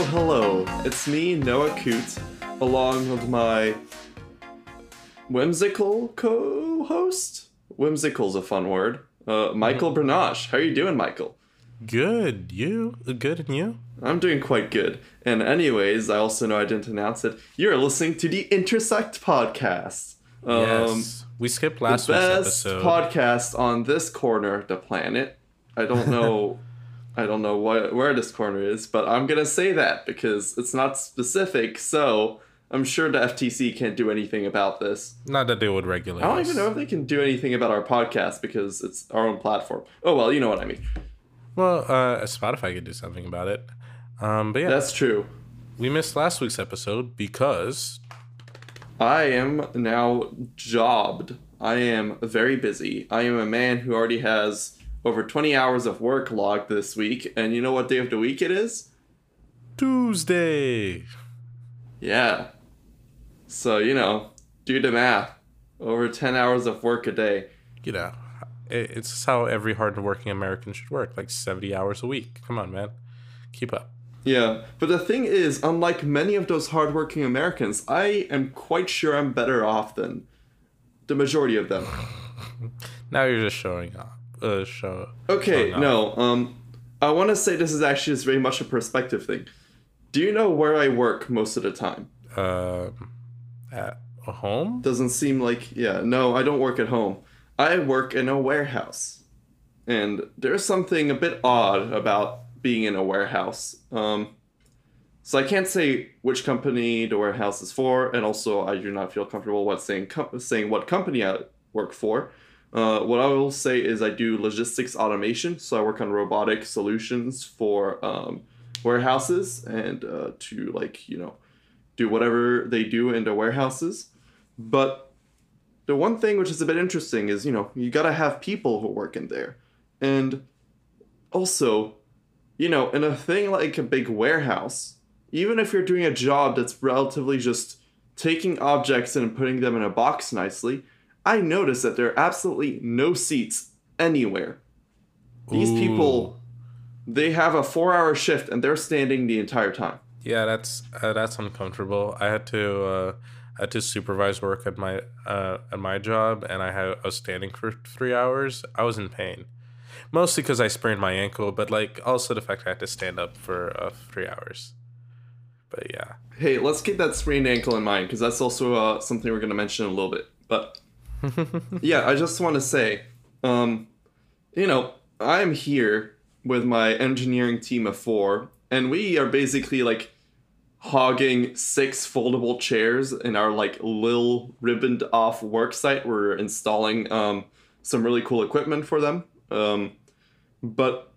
Hello, hello. It's me, Noah Coote, along with my whimsical co-host. Whimsical's a fun word. Uh, Michael Bernache. How are you doing, Michael? Good. You? Good and you? I'm doing quite good. And anyways, I also know I didn't announce it. You're listening to the Intersect podcast. Um, yes. We skipped last the week's best episode. podcast on this corner of the planet. I don't know. I don't know what, where this corner is, but I'm gonna say that because it's not specific. So I'm sure the FTC can't do anything about this. Not that they would regulate. I don't us. even know if they can do anything about our podcast because it's our own platform. Oh well, you know what I mean. Well, uh, Spotify could do something about it. Um, but yeah, That's true. we missed last week's episode because I am now jobbed. I am very busy. I am a man who already has over 20 hours of work logged this week. And you know what day of the week it is? Tuesday. Yeah. So, you know, do the math. Over 10 hours of work a day. You know, it's how every hardworking American should work, like seventy hours a week. Come on, man, keep up. Yeah. But the thing is, unlike many of those hardworking Americans, I am quite sure I'm better off than the majority of them. Now you're just showing up. Uh, show. Okay, no. Um, I want to say this is actually just very much a perspective thing. Do you know where I work most of the time? Um, at a home. Doesn't seem like yeah. No, I don't work at home. I work in a warehouse, and there's something a bit odd about being in a warehouse. Um, so I can't say which company the warehouse is for, and also I do not feel comfortable what saying com- saying what company I work for. Uh, what I will say is I do logistics automation, so I work on robotic solutions for um, warehouses and uh, to like you know do whatever they do in the warehouses. But the one thing which is a bit interesting is you know you gotta have people who work in there, and also, you know, in a thing like a big warehouse, even if you're doing a job that's relatively just taking objects and putting them in a box nicely, I notice that there are absolutely no seats anywhere. These Ooh. people, they have a four-hour shift and they're standing the entire time. Yeah, that's uh, that's uncomfortable. I had to uh, I had to supervise work at my uh, at my job, and I had I was standing for three hours. I was in pain, mostly because I sprained my ankle, but like also the fact I had to stand up for uh, three hours. But yeah, Hey, let's keep that sprained ankle in mind because that's also uh, something we're going to mention in a little bit. But yeah, I just want to say, um, you know, I'm here with my engineering team of four, and we are basically like hogging six foldable chairs in our like little ribboned off work site. We're installing um, some really cool equipment for them. Um, but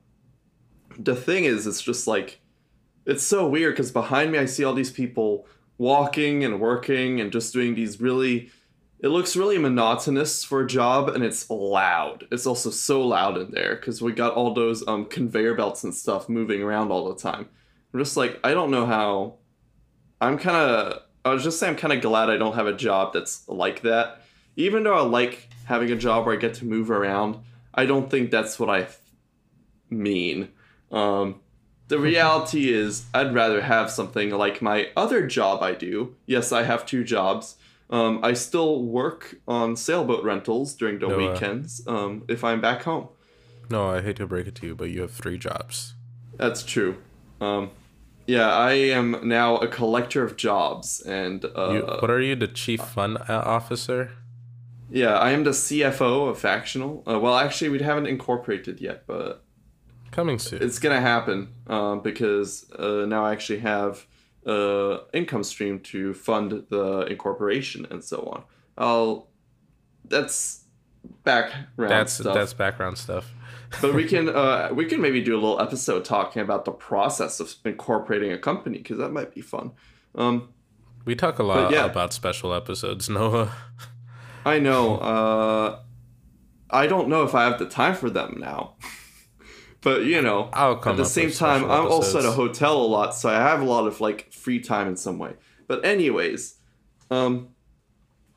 the thing is, it's just like it's so weird because behind me I see all these people walking and working and just doing these really it looks really monotonous for a job and it's loud. It's also so loud in there because we got all those um conveyor belts and stuff moving around all the time. I'm just like I don't know how I'm kind of I was just saying I'm kind of glad I don't have a job that's like that. Even though I like having a job where I get to move around, I don't think that's what I th- mean. Um, the reality is, I'd rather have something like my other job I do. Yes, I have two jobs. Um, I still work on sailboat rentals during the No, uh, weekends um, if I'm back home. no, I hate to break it to you, but you have three jobs. That's true. Um, yeah, I am now a collector of jobs, and uh, You, what are you, the chief fun uh, officer? yeah, I am the CFO of Factional. Uh, well, actually, we haven't incorporated yet, but Coming soon. it's gonna happen um, because uh, now I actually have uh, income stream to fund the incorporation and so on. I'll that's background that's stuff. that's background stuff. but we can uh, we can maybe do a little episode talking about the process of incorporating a company because that might be fun. Um, We talk a lot yeah. about special episodes, Noah. I know. Uh, I don't know if I have the time for them now. but you know, at the same time, I'm also at a hotel a lot, so I have a lot of like free time in some way. But anyways, um,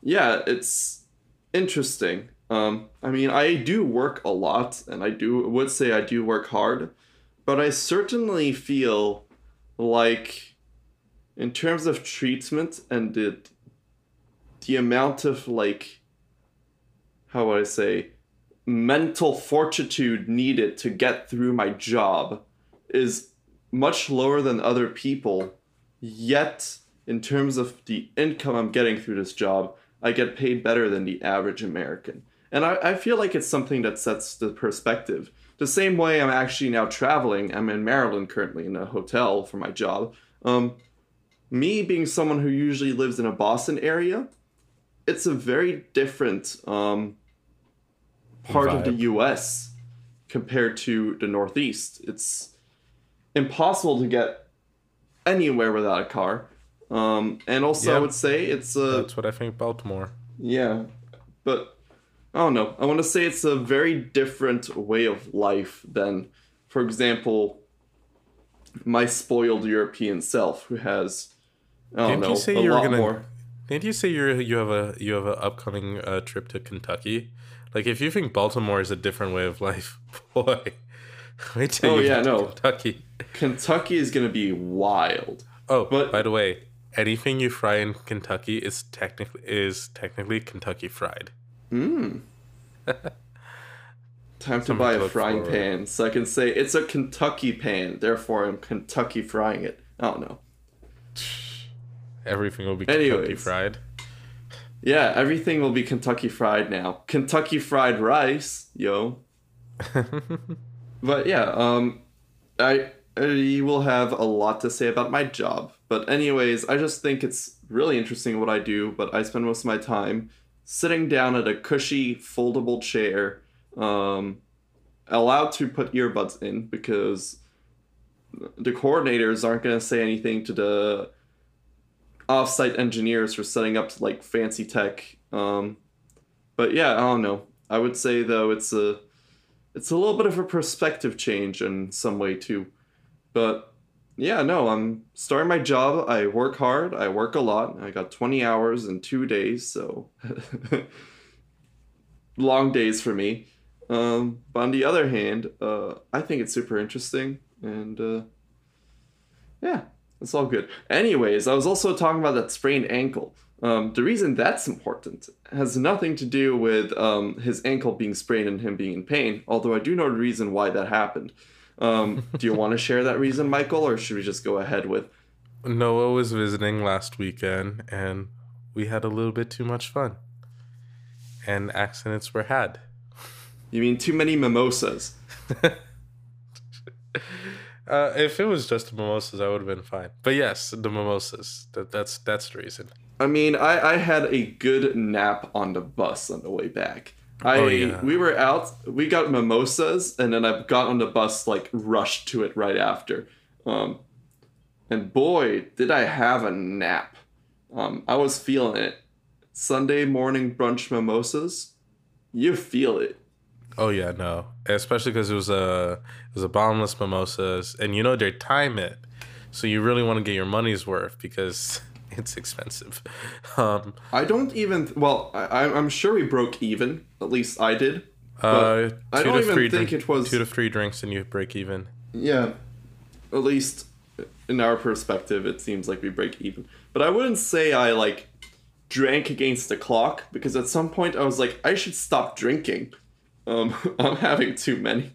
yeah, it's interesting. Um, I mean, I do work a lot, and I do would say I do work hard, but I certainly feel like in terms of treatment and the the amount of like how would I say mental fortitude needed to get through my job is much lower than other people. Yet, in terms of the income I'm getting through this job, I get paid better than the average American. And I, I feel like it's something that sets the perspective. The same way I'm actually now traveling, I'm in Maryland currently in a hotel for my job. Um, me being someone who usually lives in a Boston area, it's a very different um, part of the U.S. compared to the Northeast. It's impossible to get anywhere without a car. Um, and also, I would say it's a That's what I think Baltimore. yeah, but I don't know. I want to say it's a very different way of life than, for example, my spoiled European self who has I don't Didn't know you say a you were gonna? more. Didn't you say you you have a you have an upcoming uh, trip to Kentucky? Like, if you think Baltimore is a different way of life, boy, wait till Oh, you Oh yeah, no. Kentucky. Kentucky is gonna be wild. Oh, But- by the way, anything you fry in Kentucky is technically is technically Kentucky fried. Mmm. Time to buy a frying forward. pan so I can say it's a Kentucky pan, therefore I'm Kentucky frying it. I don't know. Everything will be Kentucky fried. Yeah, everything will be Kentucky fried now. Kentucky fried rice, yo. But yeah, um, I I will have a lot to say about my job. But anyways, I just think it's really interesting what I do. But I spend most of my time sitting down at a cushy, foldable chair, um, allowed to put earbuds in because the coordinators aren't going to say anything to the off-site engineers for setting up like fancy tech. Um, but yeah, I don't know. I would say though it's a it's a little bit of a perspective change in some way too. But yeah, no, I'm starting my job. I work hard. I work a lot. I got 20 hours in two days, so long days for me. Um, but on the other hand, uh, I think it's super interesting, and uh, yeah, it's all good. Anyways, I was also talking about that sprained ankle. Um, the reason that's important has nothing to do with um, his ankle being sprained and him being in pain, although I do know the reason why that happened. Um, do you want to share that reason, Michael, or should we just go ahead with? Noah was visiting last weekend, and we had a little bit too much fun, and accidents were had. You mean too many mimosas? Uh, if it was just the mimosas, I would have been fine. But yes, the mimosas. That, that's that's the reason. I mean, I, I had a good nap on the bus on the way back. I Oh, yeah. we were out, we got mimosas, and then I got on the bus like rushed to it right after. Um, and boy, did I have a nap. Um, I was feeling it. Sunday morning brunch mimosas, you feel it. Oh yeah, no, especially because it was a it was a bottomless mimosas, and you know they time it, so you really want to get your money's worth because it's expensive. Um, I don't even. Well, I, I'm- sure we broke even. At least I did. uh, I two don't to even three think drink- it was- two to three drinks and you break even. Yeah. At least in our perspective, it seems like we break even. But I wouldn't say I like drank against the clock because at some point I was like, I should stop drinking. Um, I'm having too many.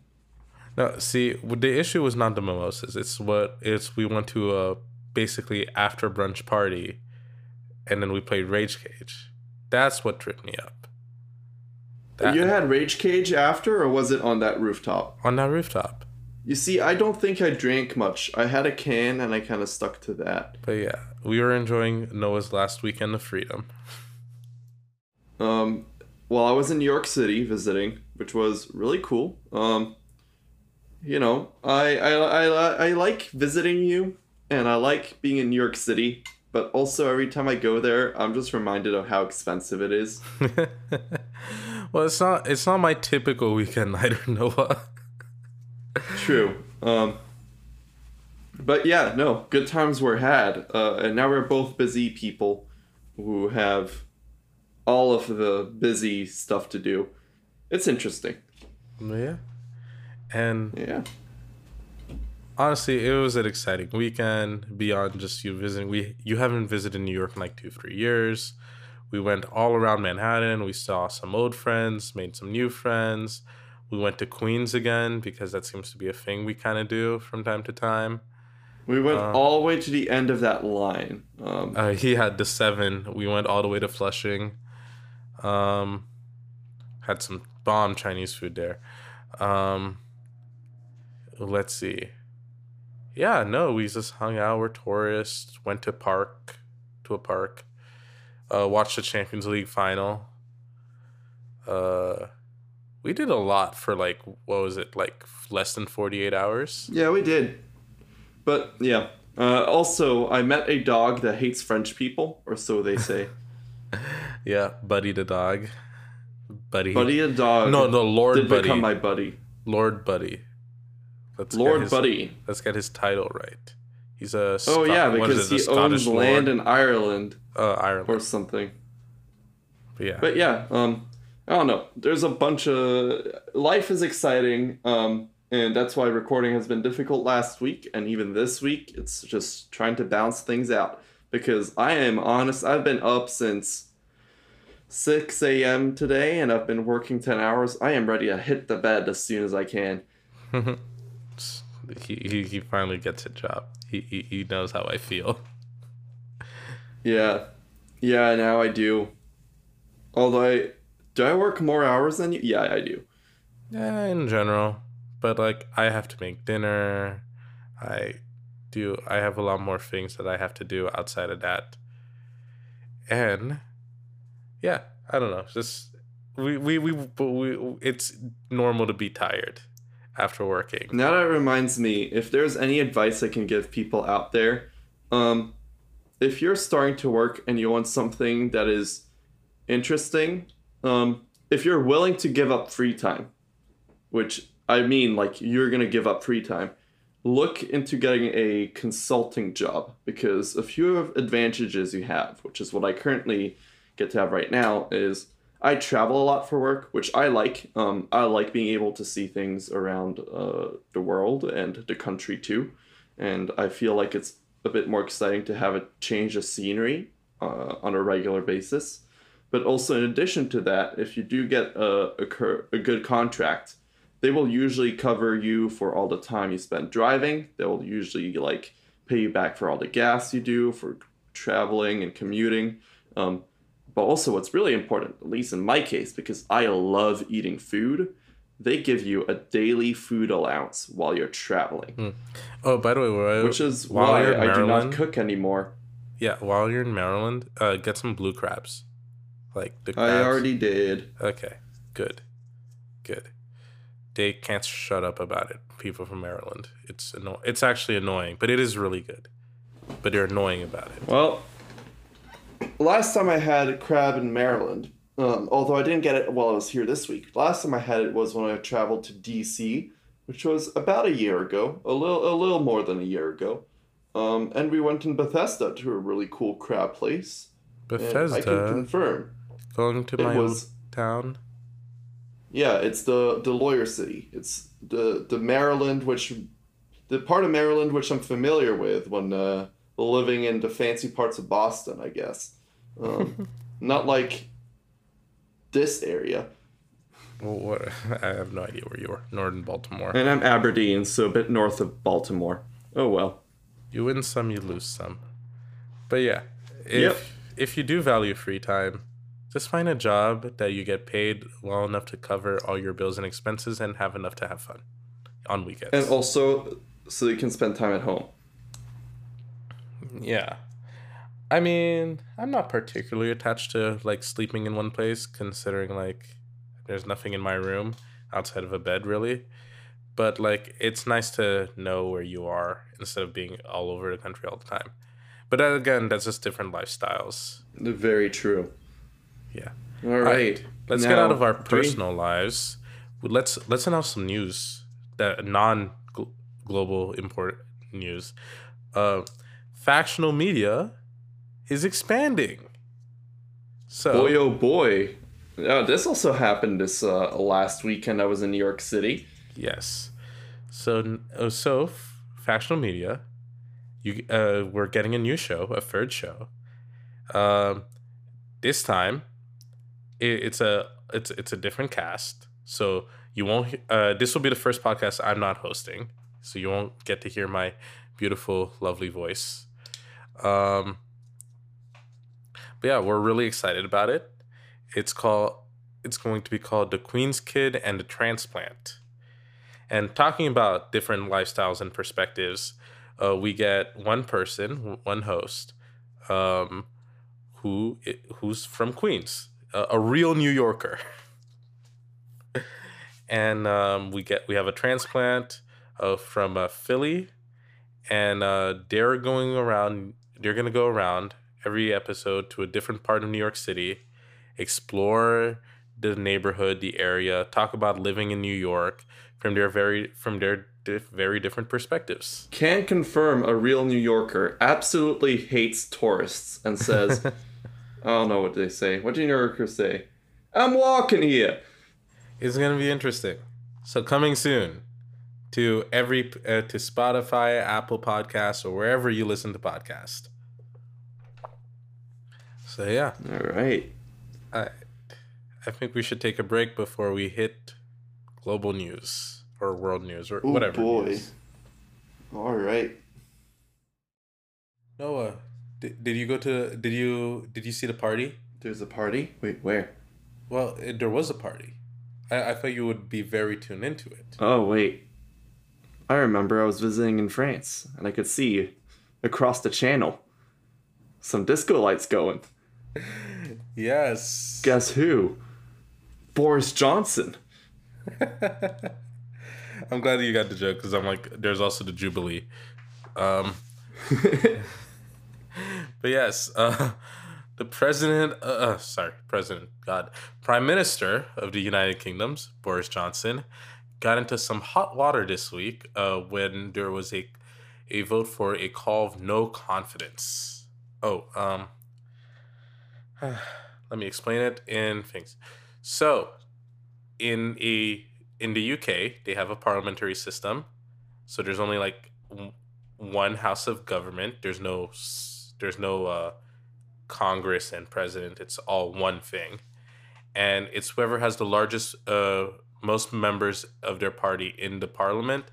No, see, the issue was not the mimosas. It's what it's we went to a basically after brunch party, and then we played Rage Cage. That's what tripped me up. That- You had Rage Cage after, or was it on that rooftop? on that rooftop. You see, I don't think I drank much. I had a can and I kind of stuck to that. But yeah, we were enjoying Noah's last weekend of freedom. Um, well, I was in New York City visiting, which was really cool. Um, you know, I, I, I, I like visiting you, and I like being in New York City. But also, every time I go there, I'm just reminded of how expensive it is. well, it's not it's not my typical weekend either, Noah. True. Um, but yeah, no, good times were had, uh, and now we're both busy people who have all of the busy stuff to do. It's interesting. yeah. And Yeah. honestly, it was an exciting weekend beyond just you visiting. We you haven't visited New York in like two three years. We went all around Manhattan. We saw some old friends, made some new friends. We went to Queens again because that seems to be a thing we kind of do from time to time. We went uh, all the way to the end of that line. Um, uh, he had the seven. We went all the way to Flushing. Um, had some bomb Chinese food there. Um, let's see. Yeah, no, we just hung out. We're tourists. Went to park, to a park. Uh, watched the Champions League final. Uh, we did a lot for like what was it like less than forty eight hours? Yeah, we did. But yeah. Uh, also, I met a dog that hates French people, or so they say. yeah, Buddy the dog. Buddy. Buddy a dog. No, no, Lord did Buddy. become my buddy. Lord Buddy. Let's Lord his, Buddy. Let's get his title right. He's a. oh yeah, because he owns land in Ireland. Uh, Ireland or something. But yeah. But yeah, um, I don't know. There's a bunch of life is exciting. Um, and that's why recording has been difficult last week and even this week. It's just trying to balance things out because I am honest. I've been up since 6 a.m. today and I've been working 10 hours. I am ready to hit the bed as soon as I can. he, he, he finally gets a job. He, he, he knows how I feel. Yeah. Yeah, now I do. Although I. Do I work more hours than you? Yeah, I do. Yeah, in general but like I have to make dinner. I do I have a lot more things that I have to do outside of that. And yeah, I don't know. Just we we we, we it's normal to be tired after working. Now that reminds me, if there's any advice I can give people out there, um if you're starting to work and you want something that is interesting, um if you're willing to give up free time, which I mean, like you're gonna give up free time. Look into getting a consulting job because a few of advantages you have, which is what I currently get to have right now, is I travel a lot for work, which I like. Um, I like being able to see things around uh, the world and the country too, and I feel like it's a bit more exciting to have a change of scenery uh, on a regular basis. But also, in addition to that, if you do get a, a, a good contract, they will usually cover you for all the time you spend driving. They will usually like pay you back for all the gas you do for traveling and commuting. Um, but also, what's really important, at least in my case, because I love eating food, they give you a daily food allowance while you're traveling. Mm. Oh, by the way, which is why I do not cook anymore. Yeah, while you're in Maryland, uh, get some blue crabs. Like the crabs. I already did. Okay, good, good they can't shut up about it. People from Maryland, it's anno- It's actually annoying, but it is really good. But they're annoying about it. Well, last time I had crab in Maryland, um, although I didn't get it while I was here this week. Last time I had it was when I traveled to D.C., which was about a year ago, a little a little more than a year ago. Um, and we went in Bethesda to a really cool crab place. Bethesda. I can confirm. Going to my was, town. Yeah, it's the the lawyer city. It's the the Maryland, which the part of Maryland which I'm familiar with when uh, living in the fancy parts of Boston, I guess. Um, not like this area. Well, what? I have no idea where you are. Northern Baltimore. And I'm Aberdeen, so a bit north of Baltimore. Oh well. You win some, you lose some. But yeah, if yep. if you do value free time, just find a job that you get paid well enough to cover all your bills and expenses and have enough to have fun on weekends. And also so you can spend time at home. Yeah. I mean, I'm not particularly attached to like sleeping in one place considering like there's nothing in my room outside of a bed really. But like it's nice to know where you are instead of being all over the country all the time. But again, that's just different lifestyles. Very true. Yeah. All right. All right. Let's now, get out of our personal we... lives. Let's let's announce some news that non global import news. Uh, factional media is expanding. So boy oh boy, uh, this also happened this uh, last weekend. I was in New York City. Yes. So oh, so Factional Media. You, uh, we're getting a new show, a third show. Um, this time, it, it's a it's it's a different cast. So you won't. Uh, this will be the first podcast I'm not hosting, so you won't get to hear my beautiful, lovely voice. Um, but yeah, we're really excited about it. It's called. It's going to be called the Queen's Kid and the Transplant. And talking about different lifestyles and perspectives, uh, we get one person, one host, um, who who's from Queens, a, a real New Yorker. and um, we get we have a transplant uh, from uh, Philly, and uh, they're going around. They're gonna go around every episode to a different part of New York City, explore the neighborhood, the area, talk about living in New York from their very from their diff, very different perspectives. Can confirm a real New Yorker absolutely hates tourists and says, I don't know what they say. What do New Yorkers say? I'm walking here. It's gonna be interesting. So coming soon to every uh, to Spotify, Apple Podcasts, or wherever you listen to podcast. So yeah. All right. I I think we should take a break before we hit global news or world news or Ooh, whatever. boy. News. All right. Noah, did, did you go to did you did you see the party? There's a party? Wait, where? Well, it, there was a party. I, I thought you would be very tuned into it. Oh, wait. I remember I was visiting in France and I could see across the channel some disco lights going. Yes. Guess who? Boris Johnson. I'm glad you got the joke because I'm like, there's also the Jubilee. Um, but yes, uh, the president, uh, uh, sorry, president, God, prime minister of the United Kingdoms, Boris Johnson, got into some hot water this week uh, when there was a a vote for a call of no confidence. Oh, um, let me explain it in things. So, in a in the UK, they have a parliamentary system. So there's only like one house of government. There's no there's no uh, Congress and president. It's all one thing, and it's whoever has the largest, uh, most members of their party in the parliament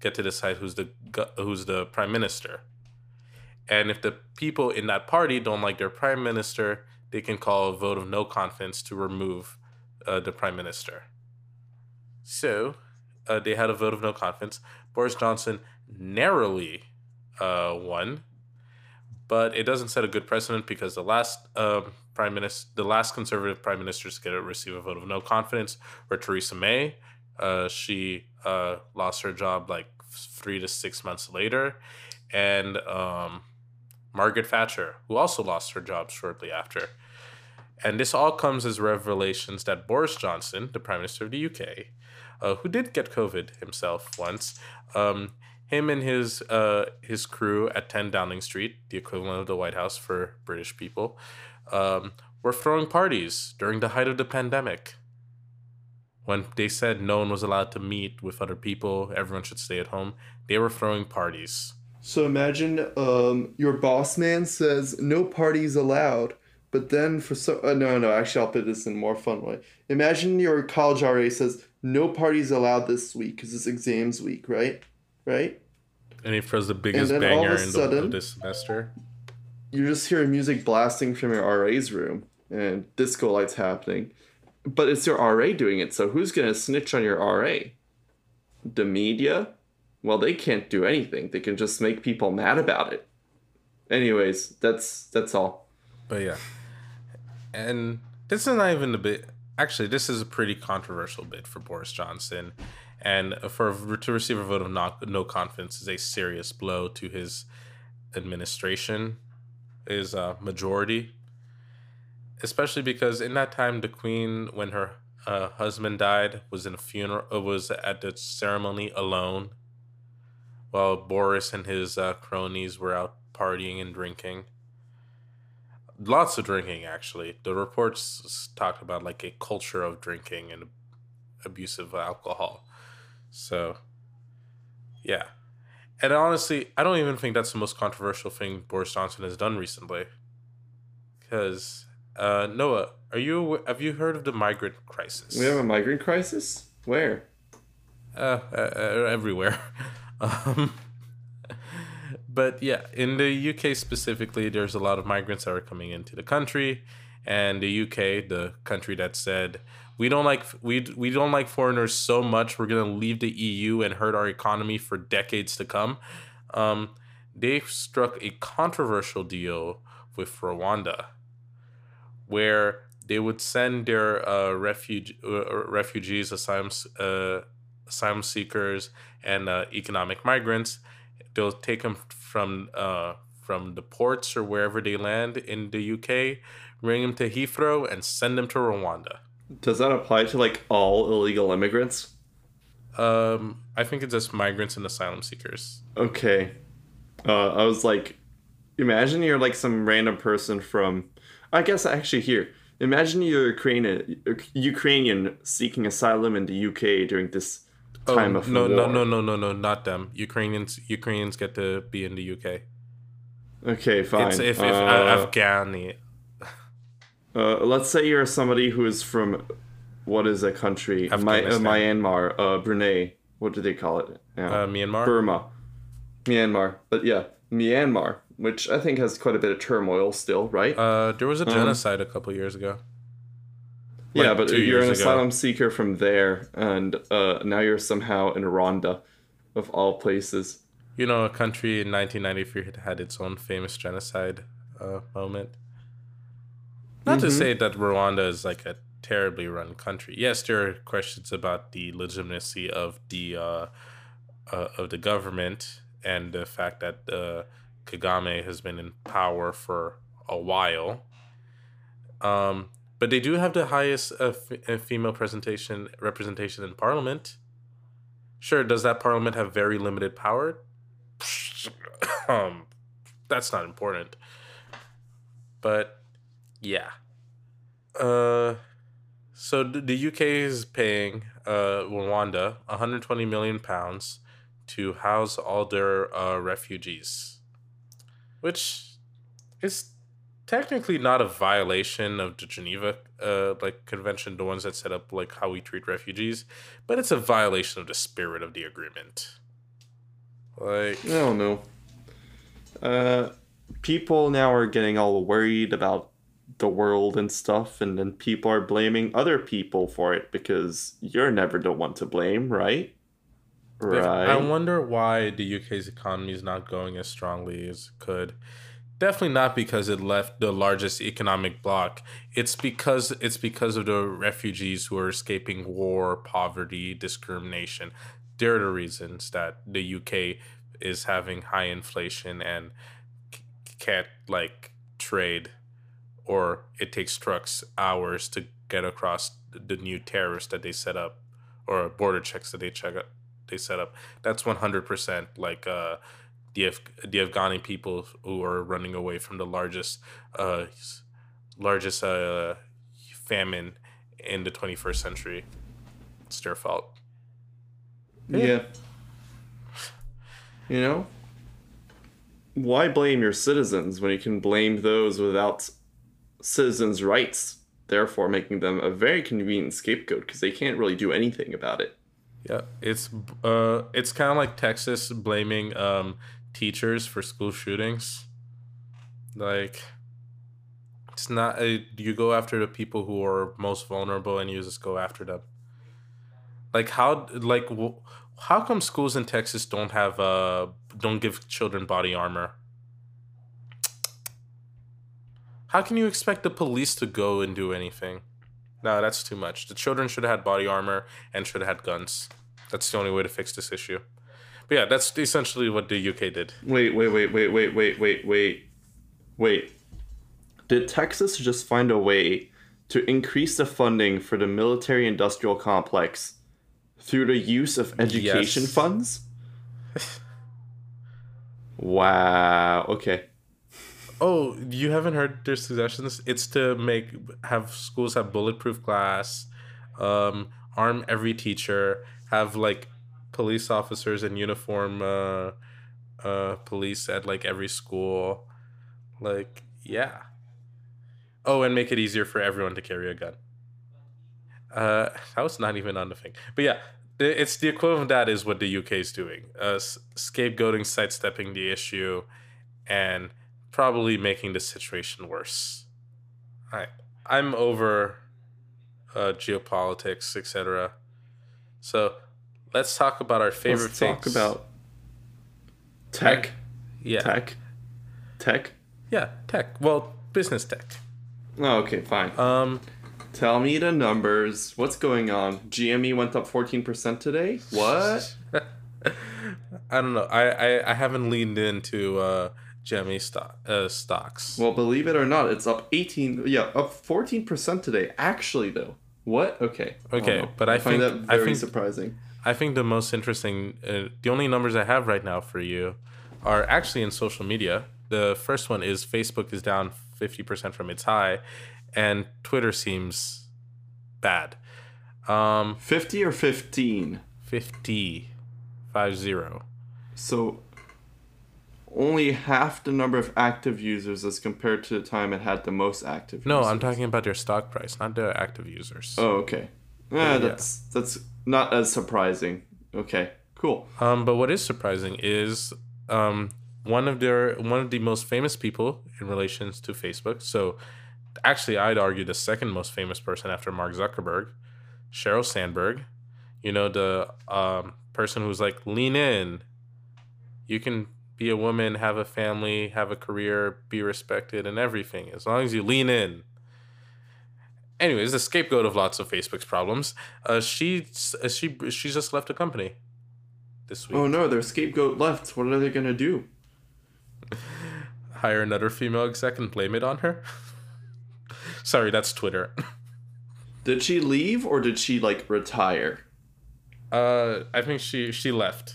get to decide who's the who's the prime minister. And if the people in that party don't like their prime minister, they can call a vote of no confidence to remove uh, the prime minister. So uh, they had a vote of no confidence. Boris Johnson narrowly uh, won but it doesn't set a good precedent because the last um, prime minister, the last conservative prime ministers to get a receive a vote of no confidence were Theresa May. Uh, she uh, lost her job like three to six months later, and um, Margaret Thatcher, who also lost her job shortly after. And this all comes as revelations that Boris Johnson, the Prime Minister of the UK, uh, who did get COVID himself once, um, him and his uh his crew at 10 Downing Street, the equivalent of the White House for British people, um, were throwing parties during the height of the pandemic. When they said no one was allowed to meet with other people, everyone should stay at home, they were throwing parties. So imagine um, your boss man says no parties allowed, but then for so uh, no no actually I'll put this in a more fun way. Imagine your college RA says no parties allowed this week because it's exams week, right? right? And he throws the biggest banger in sudden, the, this semester. You just hear music blasting from your RA's room and disco lights happening. But it's your RA doing it, so who's gonna snitch on your RA? The media? Well, they can't do anything. They can just make people mad about it. Anyways, that's that's all. But yeah. And this is not even a bit actually this is a pretty controversial bit for Boris Johnson and for to receive a vote of not, no confidence is a serious blow to his administration, his uh, majority. Especially because in that time, the queen, when her uh, husband died, was in a funeral, was at the ceremony alone, while Boris and his uh, cronies were out partying and drinking. Lots of drinking, actually. The reports talked about like a culture of drinking and abusive alcohol. So, yeah. And honestly, I don't even think that's the most controversial thing Boris Johnson has done recently. Because uh, Noah, are you have you heard of the migrant crisis? We have a migrant crisis. Where? Uh, uh, uh everywhere. um, but yeah, in the UK specifically, there's a lot of migrants that are coming into the country, and the UK, the country that said we don't like we we don't like foreigners so much we're gonna leave the EU and hurt our economy for decades to come. Um, they struck a controversial deal with Rwanda, where they would send their uh, refuge uh, refugees, asylum uh, asylum seekers, and uh, economic migrants. They'll take them from uh, from the ports or wherever they land in the UK, bring them to Heathrow, and send them to Rwanda. Does that apply to like all illegal immigrants? Um, I think it's just migrants and asylum seekers. Okay. Uh, I was like, imagine you're like some random person from. I guess actually here. Imagine you're Ukrainian, Ukrainian seeking asylum in the UK during this time oh, of no, war. No, no, no, no, no, not them. Ukrainians, Ukrainians get to be in the UK. Okay, fine. It's if, if uh, Afghani, uh, let's say you're somebody who is from what is a country? My, uh, Myanmar, uh, Brunei. What do they call it? Yeah. Uh, Myanmar. Burma. Myanmar, but yeah, Myanmar, which I think has quite a bit of turmoil still, right? Uh, there was a um, genocide um, a couple years ago. Like yeah, but you're an ago. asylum seeker from there, and uh, now you're somehow in Rwanda, of all places. You know, a country in 1993 had its own famous genocide uh, moment. Not mm-hmm. to say that Rwanda is like a terribly run country. Yes, there are questions about the legitimacy of the uh, uh, of the government and the fact that uh, Kagame has been in power for a while. Um, but they do have the highest uh, uh, female presentation representation in parliament. Sure, does that parliament have very limited power? um, that's not important. But yeah. Uh, so the UK is paying uh Rwanda 120 million pounds to house all their uh, refugees, which is technically not a violation of the Geneva uh, like convention, the ones that set up like how we treat refugees, but it's a violation of the spirit of the agreement. Like I don't know. Uh, people now are getting all worried about the world and stuff and then people are blaming other people for it because you're never the one to blame right right i wonder why the uk's economy is not going as strongly as it could definitely not because it left the largest economic bloc it's because it's because of the refugees who are escaping war poverty discrimination they're the reasons that the uk is having high inflation and can't like trade or it takes trucks hours to get across the new tariffs that they set up or border checks that they check up, they set up. That's one hundred percent like uh, the Af- the Afghani people who are running away from the largest uh, largest uh, famine in the twenty first century. It's their fault. Yeah. yeah. You know, why blame your citizens when you can blame those without citizens' rights, therefore making them a very convenient scapegoat because they can't really do anything about it. Yeah, it's uh, it's kind of like Texas blaming um, teachers for school shootings. Like, it's not a, you go after the people who are most vulnerable and you just go after them. Like how like how come schools in Texas don't have uh don't give children body armor? How can you expect the police to go and do anything? No, that's too much. The children should have had body armor and should have had guns. That's the only way to fix this issue. But yeah, that's essentially what the UK did. Wait, wait, wait, wait, wait, wait, wait, wait. Wait. Did Texas just find a way to increase the funding for the military industrial complex through the use of education yes. funds? wow. Okay oh, you haven't heard their suggestions? It's to make have schools have bulletproof glass, um, arm every teacher, have like police officers in uniform uh, uh, police at like every school. Like, yeah. Oh, and make it easier for everyone to carry a gun. Uh, that was not even on the thing, but yeah, it's the equivalent of that is what the UK is doing. Uh, scapegoating, sidestepping the issue, and probably making the situation worse. I I'm over uh, geopolitics, etc. So let's talk about our favorite let's talk about tech. Yeah. Tech. Tech. Yeah, tech. Well, business tech. Oh, okay, fine. Um, tell me the numbers. What's going on? GME went up fourteen percent today. What? I don't know. I, I I haven't leaned into uh, GME stock, uh, stocks. Well, believe it or not, it's up eighteen. Yeah, up fourteen percent today. Actually, though. What? Okay. Okay, I but I, I find think, that very I think, surprising. I think the most interesting, uh, the only numbers I have right now for you are actually in social media. The first one is Facebook is down 50% from its high, and Twitter seems bad. Um, 50 or 15? 50. 5 0. So only half the number of active users as compared to the time it had the most active no users. i'm talking about their stock price not their active users oh okay yeah, that's that's not as surprising okay cool um but what is surprising is um one of their one of the most famous people in relations to Facebook. So actually I'd argue the second most famous person after Mark Zuckerberg, Sheryl Sandberg. You know, the um, person who's like, lean in. You can be a woman, have a family, have a career, be respected, and everything, as long as you lean in. Anyways, the scapegoat of lots of Facebook's problems. Uh, she she she just left the company this week. Oh no, their scapegoat left. What are they gonna do? hire another female exec and blame it on her. Sorry, that's Twitter. did she leave or did she like retire? Uh, I think she she left.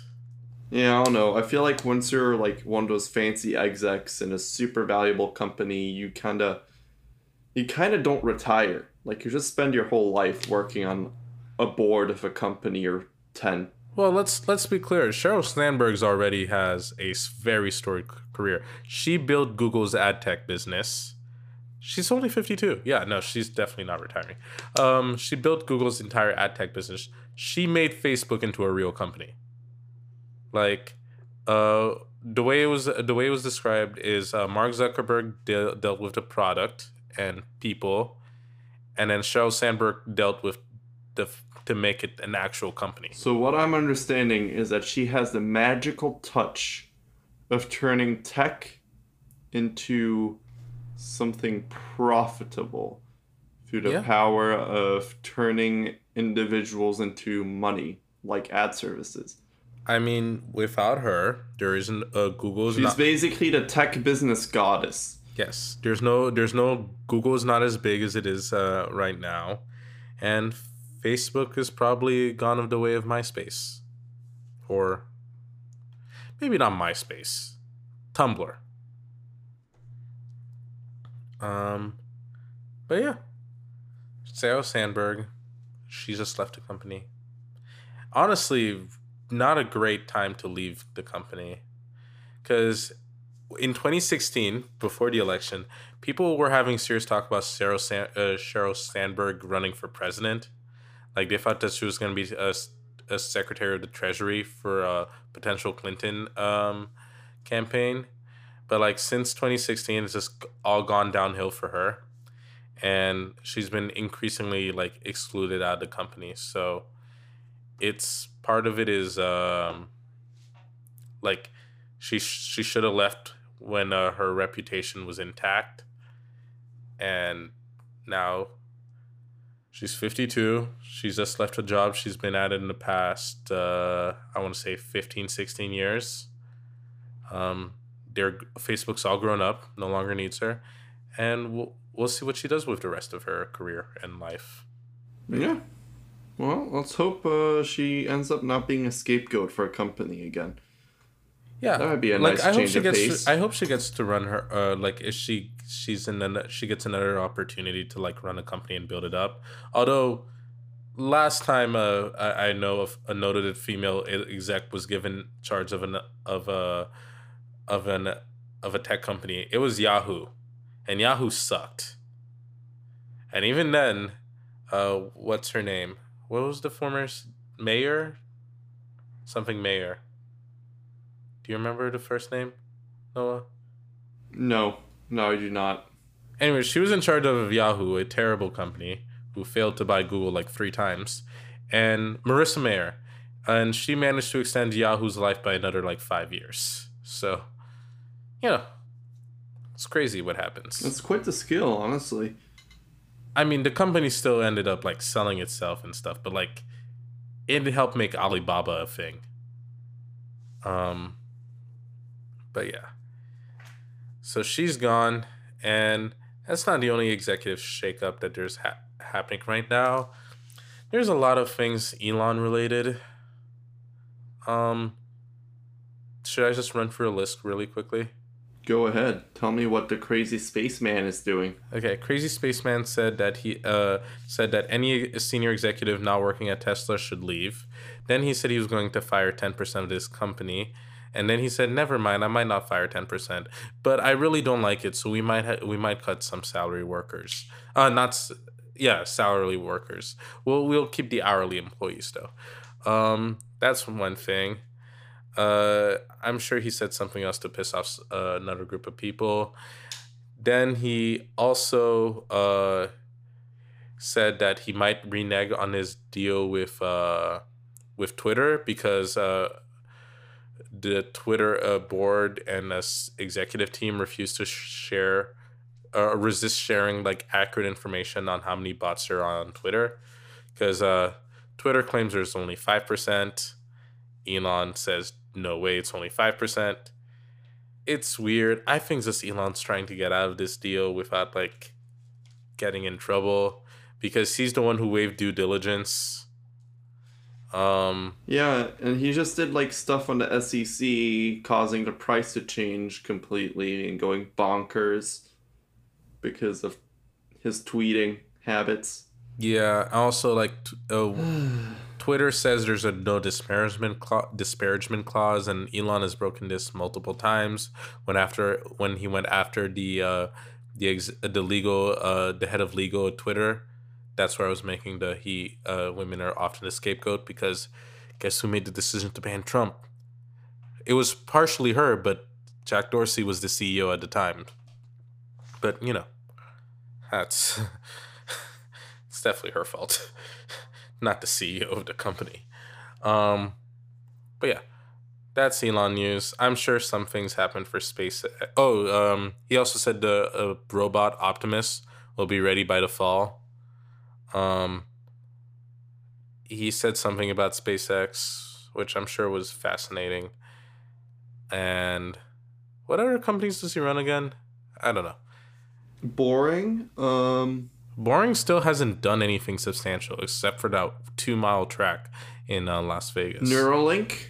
Yeah, I don't know. I feel like once you're like one of those fancy execs in a super valuable company, you kind of you kind of don't retire. Like you just spend your whole life working on a board of a company or 10 well, let's let's be clear. Sheryl Sandberg's already has a very storied career. She built Google's ad tech business. She's only 52. Yeah, no, she's definitely not retiring. Um, she built Google's entire ad tech business. She made Facebook into a real company. Like, uh, the way it was the way it was described is uh, Mark Zuckerberg de- dealt with the product and people, and then Sheryl Sandberg dealt with the to make it an actual company. So what I'm understanding is that she has the magical touch of turning tech into something profitable through the yeah. power of turning individuals into money like ad services. I mean, without her, there isn't a Google's. She's not- basically the tech business goddess. Yes, there's no, there's no Google is not as big as it is uh, right now, and Facebook is probably gone of the way of MySpace. Or maybe not MySpace. Tumblr. Um but yeah. Sarah Sandberg, she just left the company. Honestly, not a great time to leave the company. Cause in 2016, before the election, people were having serious talk about Sheryl, San- uh, Sheryl Sandberg running for president like they thought that she was going to be a, a secretary of the treasury for a potential Clinton um, campaign. But like since 2016, it's just all gone downhill for her. And she's been increasingly like excluded out of the company. So it's part of it is um, like she she should have left when uh, her reputation was intact. And now She's 52. She's just left a job she's been at in the past, uh, I want to say 15, 16 years. Um, their Facebook's all grown up, no longer needs her. And we'll, we'll see what she does with the rest of her career and life. Yeah. Well, let's hope uh, she ends up not being a scapegoat for a company again. Yeah, that would be a like, nice I change hope she of gets pace. To, I hope she gets to run her. Uh, like, if she she's in an, she gets another opportunity to like run a company and build it up. Although, last time uh, I, I know of a noted female exec was given charge of an of a of an of a tech company, it was Yahoo, and Yahoo sucked. And even then, uh, what's her name? What was the former mayor? Something Mayer. Do you remember the first name, Noah? No, no, I do not. Anyway, she was in charge of Yahoo, a terrible company who failed to buy Google like three times, and Marissa Mayer, and she managed to extend Yahoo's life by another like five years. So, you know, it's crazy what happens. It's quite the skill, honestly. I mean, the company still ended up like selling itself and stuff, but like, it helped make Alibaba a thing. Um, but yeah. So she's gone, and that's not the only executive shakeup that there's ha- happening right now. There's a lot of things Elon related. Um, should I just run through a list really quickly? Go ahead. Tell me what the crazy spaceman is doing. Okay, Crazy Spaceman said that he uh, said that any senior executive now working at Tesla should leave. Then he said he was going to fire ten percent of his company, and then he said, "Never mind, I might not fire ten percent, but I really don't like it, so we might ha- we might cut some salary workers. Uh, not s- yeah, salary workers. We'll we'll keep the hourly employees though. Um, that's one thing. Uh, I'm sure he said something else to piss off uh, another group of people. Then he also uh, said that he might renege on his deal with uh, with Twitter because uh, the Twitter uh, board and the executive team refused to share uh, resist sharing like accurate information on how many bots are on Twitter because uh, Twitter claims there's only five percent. Elon says no way, it's only five percent. It's weird. I think just Elon's trying to get out of this deal without like getting in trouble because he's the one who waived due diligence. Um, Yeah, and he just did like stuff on the SEC, causing the price to change completely and going bonkers because of his tweeting habits. yeah. Also, like t- uh, Twitter says there's a no disparagement cla- disparagement clause, and Elon has broken this multiple times. When after when he went after the uh, the ex- the legal uh, the head of legal at Twitter, that's where I was making the he uh, women are often the scapegoat because guess who made the decision to ban Trump? It was partially her, but Jack Dorsey was the CEO at the time. But you know, that's it's definitely her fault, not the CEO of the company. Um, but yeah, that's Elon news. I'm sure some things happen for space. Oh, um, he also said the uh, robot Optimus will be ready by the fall. Um, he said something about SpaceX, which I'm sure was fascinating. And what other companies does he run again? I don't know. Boring. Um, Boring still hasn't done anything substantial except for that two mile track in uh, Las Vegas. Neuralink.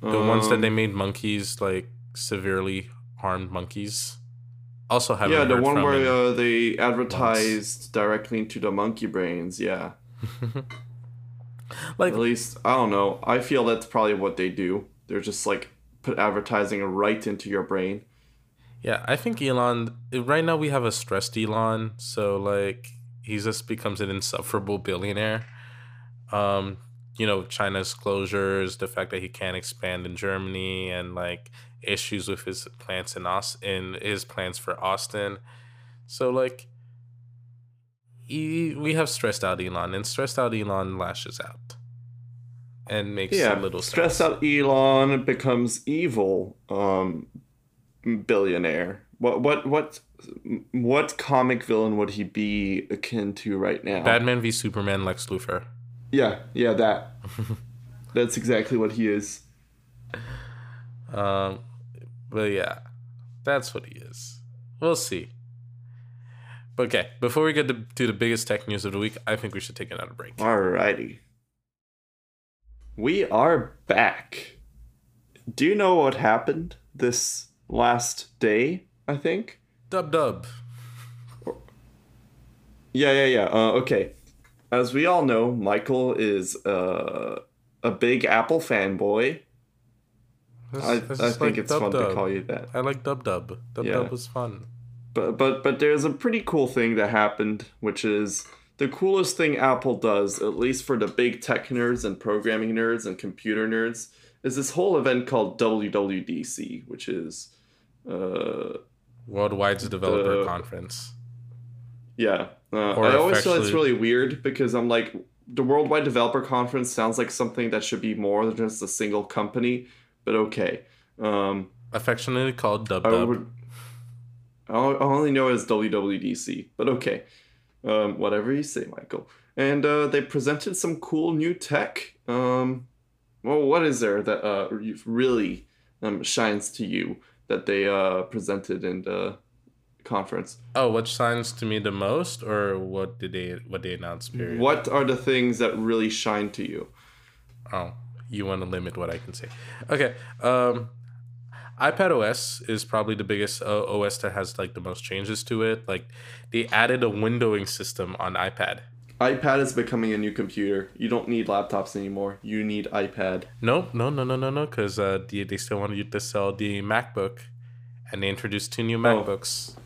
the ones that Um, they made monkeys like severely harmed monkeys. Also haven't Yeah, the one where uh, they advertised directly into the monkey brains. Yeah. like At least I don't know. I feel that's probably what they do. They're just like put advertising right into your brain. Yeah, I think Elon. Right now, we have a stressed Elon, so like he just becomes an insufferable billionaire. Um, you know, China's closures, the fact that he can't expand in Germany, and like issues with his plans in Austin, in his plans for Austin. So like, he, we have stressed out Elon, and stressed out Elon lashes out, and makes Yeah, a little stressed sense. out Elon becomes evil. Um, billionaire. What what what what comic villain would he be akin to right now? Batman v Superman, Lex Luthor. Yeah, yeah, that. That's exactly what he is. Um, but yeah, that's what he is. We'll see. But okay, before we get to, to the biggest tech news of the week, I think we should take another break. Alrighty. We are back. Do you know what happened this last day? I think. Dub dub. Yeah, yeah, yeah. Uh, okay. As we all know, Michael is uh, a big Apple fanboy. I, I think like it's Dub fun to call you that. I like Dub Dub. Dub Yeah. Dub was fun. But but but there's a pretty cool thing that happened, which is the coolest thing Apple does, at least for the big tech nerds and programming nerds and computer nerds, is this whole event called WWDC, which is uh Worldwide Developer The- Conference. yeah. Uh, I always feel it's really weird because I'm like the Worldwide Developer Conference sounds like something that should be more than just a single company, but okay. Um Affectionately called Dub I Dub. would. I I only know it as WWDC, but okay. Um, whatever you say, Michael. And uh, they presented some cool new tech. Um, well, what is there that uh, really um, shines to you that they uh, presented in the conference? Oh, what shines to me the most, or what did they what they announced? Period. What are the things that really shine to you? Oh, you want to limit what I can say? Okay. Um, iPad OS is probably the biggest uh, OS that has like the most changes to it. Like they added a windowing system on iPad. iPad is becoming a new computer. You don't need laptops anymore. You need iPad. Nope, no, no, no, no, no, because uh, they, they still wanted to sell the MacBook, and they introduced two new MacBooks Oh.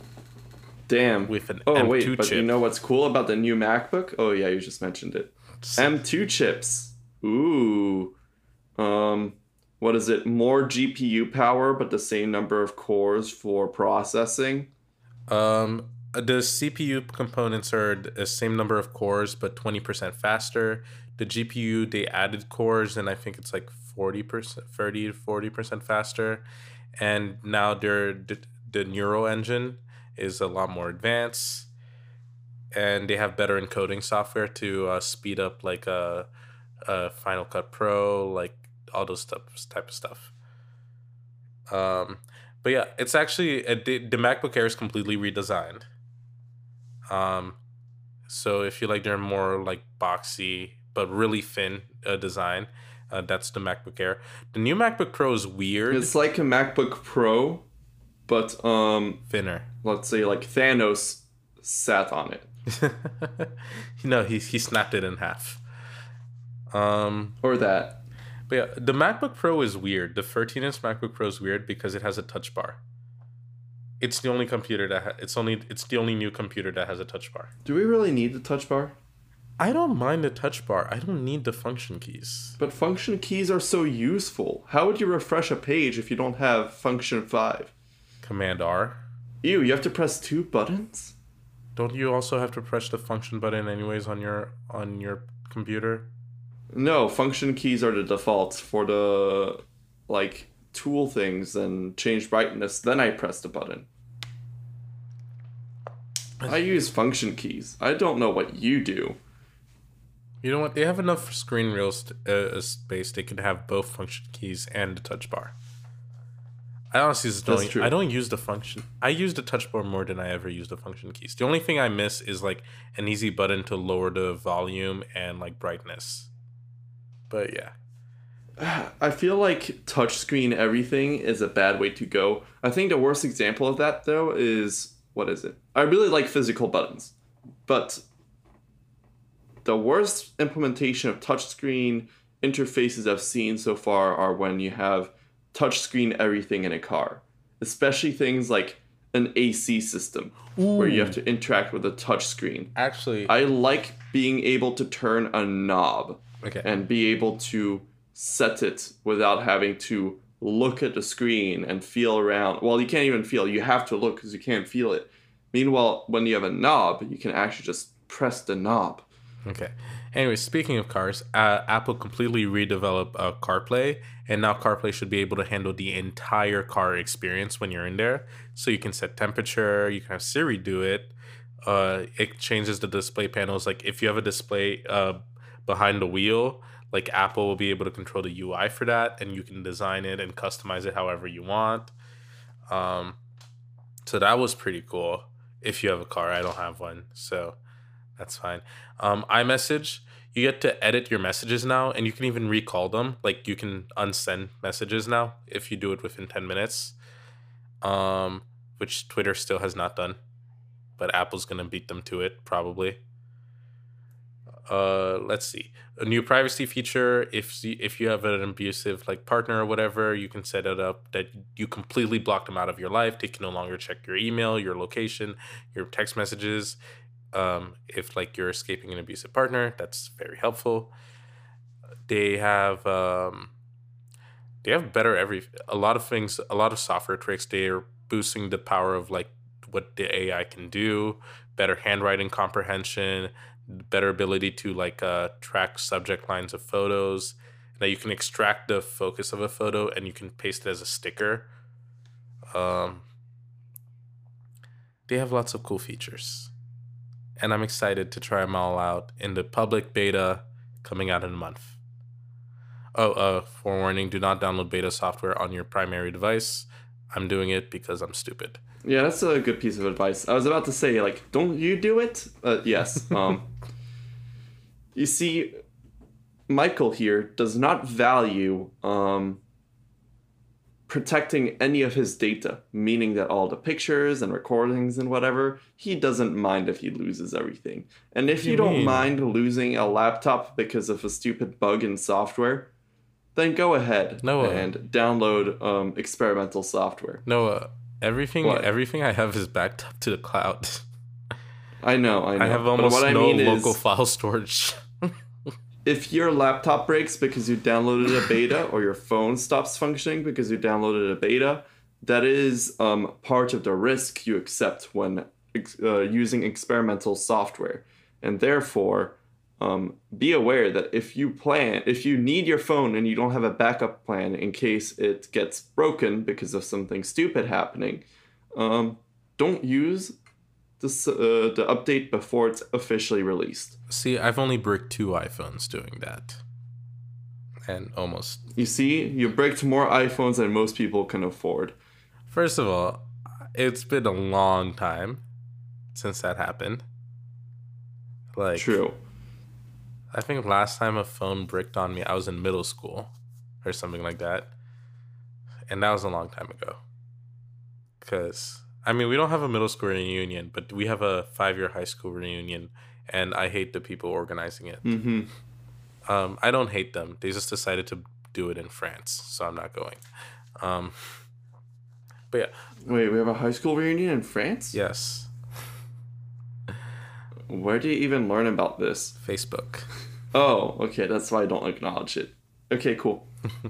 Damn. with an Oh M2 wait, but chip. you know what's cool about the new MacBook? Oh yeah, you just mentioned it. M2 chips. Ooh. Um what is it? More GPU power but the same number of cores for processing. Um, the CPU components are the same number of cores, but twenty percent faster. The GPU they added cores, and I think it's like forty percent, thirty to forty percent faster. And now their the, the neural engine is a lot more advanced, and they have better encoding software to uh, speed up like a, uh Final Cut Pro, like all those stuff, type of stuff. Um, but yeah, it's actually the, the MacBook Air is completely redesigned. Um, so if you like their more like boxy but really thin uh, design, uh, that's the MacBook Air. The new MacBook Pro is weird, It's like a MacBook Pro, but um thinner. let's say like Thanos sat on it. you know, he he snapped it in half. Um, Or that. But yeah, the MacBook Pro is weird. The 13 inch MacBook Pro is weird because it has a touch bar. It's the only computer that ha- it's only it's the only new computer that has a touch bar. Do we really need the touch bar? I don't mind the touch bar. I don't need the function keys. But function keys are so useful. How would you refresh a page if you don't have function 5? Command R. Ew, you have to press two buttons? Don't you also have to press the function button anyways on your on your computer? No, function keys are the defaults for the like tool things and change brightness. Then I press the button. I use function keys. I don't know what you do. You know what? They have enough screen real st- uh, space. They can have both function keys and the touch bar. I honestly just don't. true. I don't use the function. I use the touch bar more than I ever use the function keys. The only thing I miss is like an easy button to lower the volume and like brightness. But yeah, I feel like touchscreen everything is a bad way to go. I think the worst example of that though is what is it? I really like physical buttons, but the worst implementation of touchscreen interfaces I've seen so far are when you have touchscreen everything in a car, especially things like an AC system where you have to interact with a touchscreen. actually, I like being able to turn a knob okay. and be able to set it without having to look at the screen and feel around. Well, you can't even feel. You have to look because you can't feel it. Meanwhile, when you have a knob, you can actually just press the knob. Okay. Anyway, speaking of cars, uh, Apple completely redeveloped uh, CarPlay, and now CarPlay should be able to handle the entire car experience when you're in there. So you can set temperature, you can have Siri do it. Uh, it changes the display panels. Like if you have a display uh, behind the wheel, like Apple will be able to control the UI for that, and you can design it and customize it however you want. Um, so that was pretty cool. If you have a car, I don't have one, so that's fine. Um, iMessage, you get to edit your messages now, and you can even recall them. Like you can unsend messages now if you do it within ten minutes, um, which Twitter still has not done, but Apple's gonna beat them to it probably. Uh, let's see, a new privacy feature. If if you have an abusive like partner or whatever, you can set it up that you completely block them out of your life. They can no longer check your email, your location, your text messages. Um, if like you're escaping an abusive partner, that's very helpful. They have um, they have better every a lot of things, a lot of software tricks. They are boosting the power of like what the AI can do, better handwriting comprehension, better ability to like uh, track subject lines of photos. That you can extract the focus of a photo and you can paste it as a sticker. Um, they have lots of cool features, and I'm excited to try them all out in the public beta coming out in a month. Oh, uh, forewarning: do not download beta software on your primary device. I'm doing it because I'm stupid. Yeah, that's a good piece of advice. I was about to say, like, don't you do it? Uh, yes. Um, you see, Michael here does not value um, protecting any of his data, meaning that all the pictures and recordings and whatever, he doesn't mind if he loses everything. And if you, you don't mean? mind losing a laptop because of a stupid bug in software, then go ahead Noah. and download um, experimental software. Noah, everything What? everything I have is backed up to the cloud. I know, I know. I have almost what I no mean is- local file storage. if your laptop breaks because you downloaded a beta or your phone stops functioning because you downloaded a beta that is um, part of the risk you accept when ex- uh, using experimental software and therefore um, be aware that if you plan if you need your phone and you don't have a backup plan in case it gets broken because of something stupid happening um, don't use this, uh, the update before it's officially released See, I've only bricked two iPhones doing that. And almost You see, you bricked more iPhones than most people can afford. First of all, it's been a long time since that happened. Like True. I think last time a phone bricked on me, I was in middle school or something like that. And that was a long time ago. Cuz I mean, we don't have a middle school reunion, but we have a 5-year high school reunion and I hate the people organizing it. hmm Um, I don't hate them. They just decided to do it in France, so I'm not going. Um, but yeah, Wait, we have a high school reunion in France? yes, Where do you even learn about this? Facebook. Oh, okay, that's why I don't acknowledge it. Okay, cool.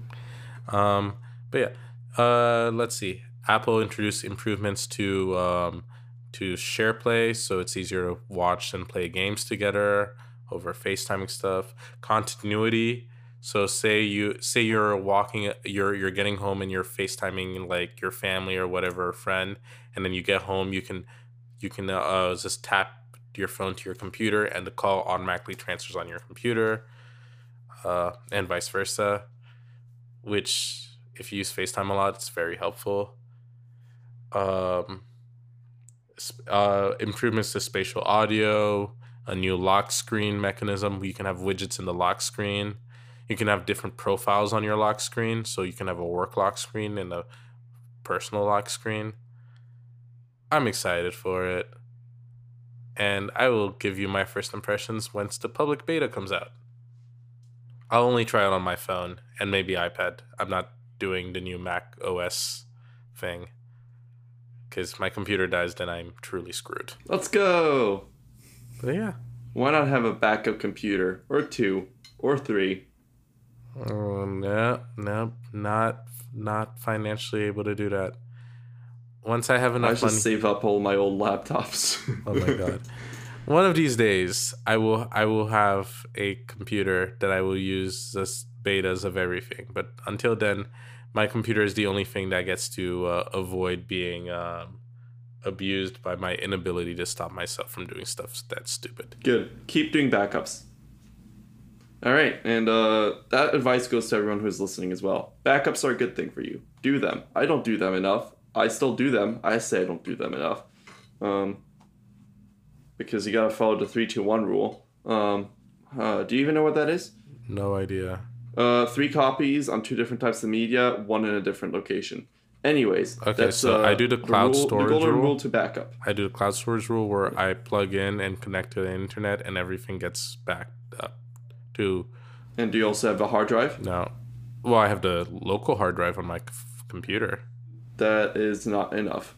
Um, but yeah, uh, let's see. Apple introduced improvements to um, to SharePlay, so it's easier to watch and play games together over FaceTiming stuff. Continuity. So say you say you're walking, you're you're getting home and you're FaceTiming like your family or whatever friend, and then you get home, you can you can uh, just tap your phone to your computer, and the call automatically transfers on your computer, uh, and vice versa which if you use FaceTime a lot, it's very helpful. Um, uh, improvements to spatial audio, a new lock screen mechanism. where You can have widgets in the lock screen. You can have different profiles on your lock screen, so you can have a work lock screen and a personal lock screen. I'm excited for it. And I will give you my first impressions once the public beta comes out. I'll only try it on my phone and maybe iPad. I'm not doing the new Mac OS thing because my computer dies, then I'm truly screwed. Let's go. But yeah, Why not have a backup computer or two or three? oh, no, no, not not financially able to do that. Once I have I enough should money, save up all my old laptops. oh my god. One of these days, I will I will have a computer that I will use as betas of everything. But until then, my computer is the only thing that gets to uh, avoid being um, abused by my inability to stop myself from doing stuff that's stupid. Good. Keep doing backups. All right, and uh, that advice goes to everyone who's listening as well. Backups are a good thing for you. Do them. I don't do them enough. I still do them. I say I don't do them enough, um, because you gotta follow the three two one rule. Um, uh, do you even know what that is? No idea. Uh, three copies on two different types of media, one in a different location. Anyways, Okay, that's, so uh, I do the cloud rule, storage the golden rule. rule to backup. I do the cloud storage rule where I plug in and connect to the internet and everything gets backed up to And do you also have a hard drive? no. Well, I have the local hard drive on my c- computer. That is not enough.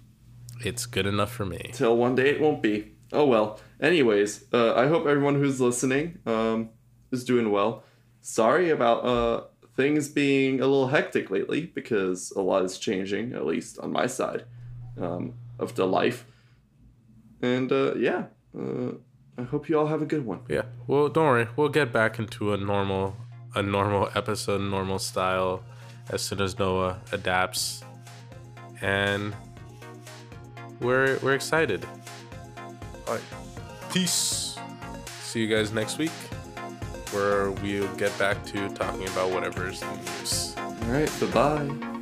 It's good enough for me. Till one day it won't be. Oh well. Anyways, uh, I hope everyone who's listening um, is doing well. Sorry about uh, things being a little hectic lately because a lot is changing, at least on my side um, of the life. And uh, yeah, uh, I hope you all have a good one. Yeah. Well, don't worry. We'll get back into a normal, a normal episode, normal style, as soon as Noah adapts, and we're we're excited. All right. Peace. See you guys next week, where we'll get back to talking about whatever's in the news. All right, bye bye.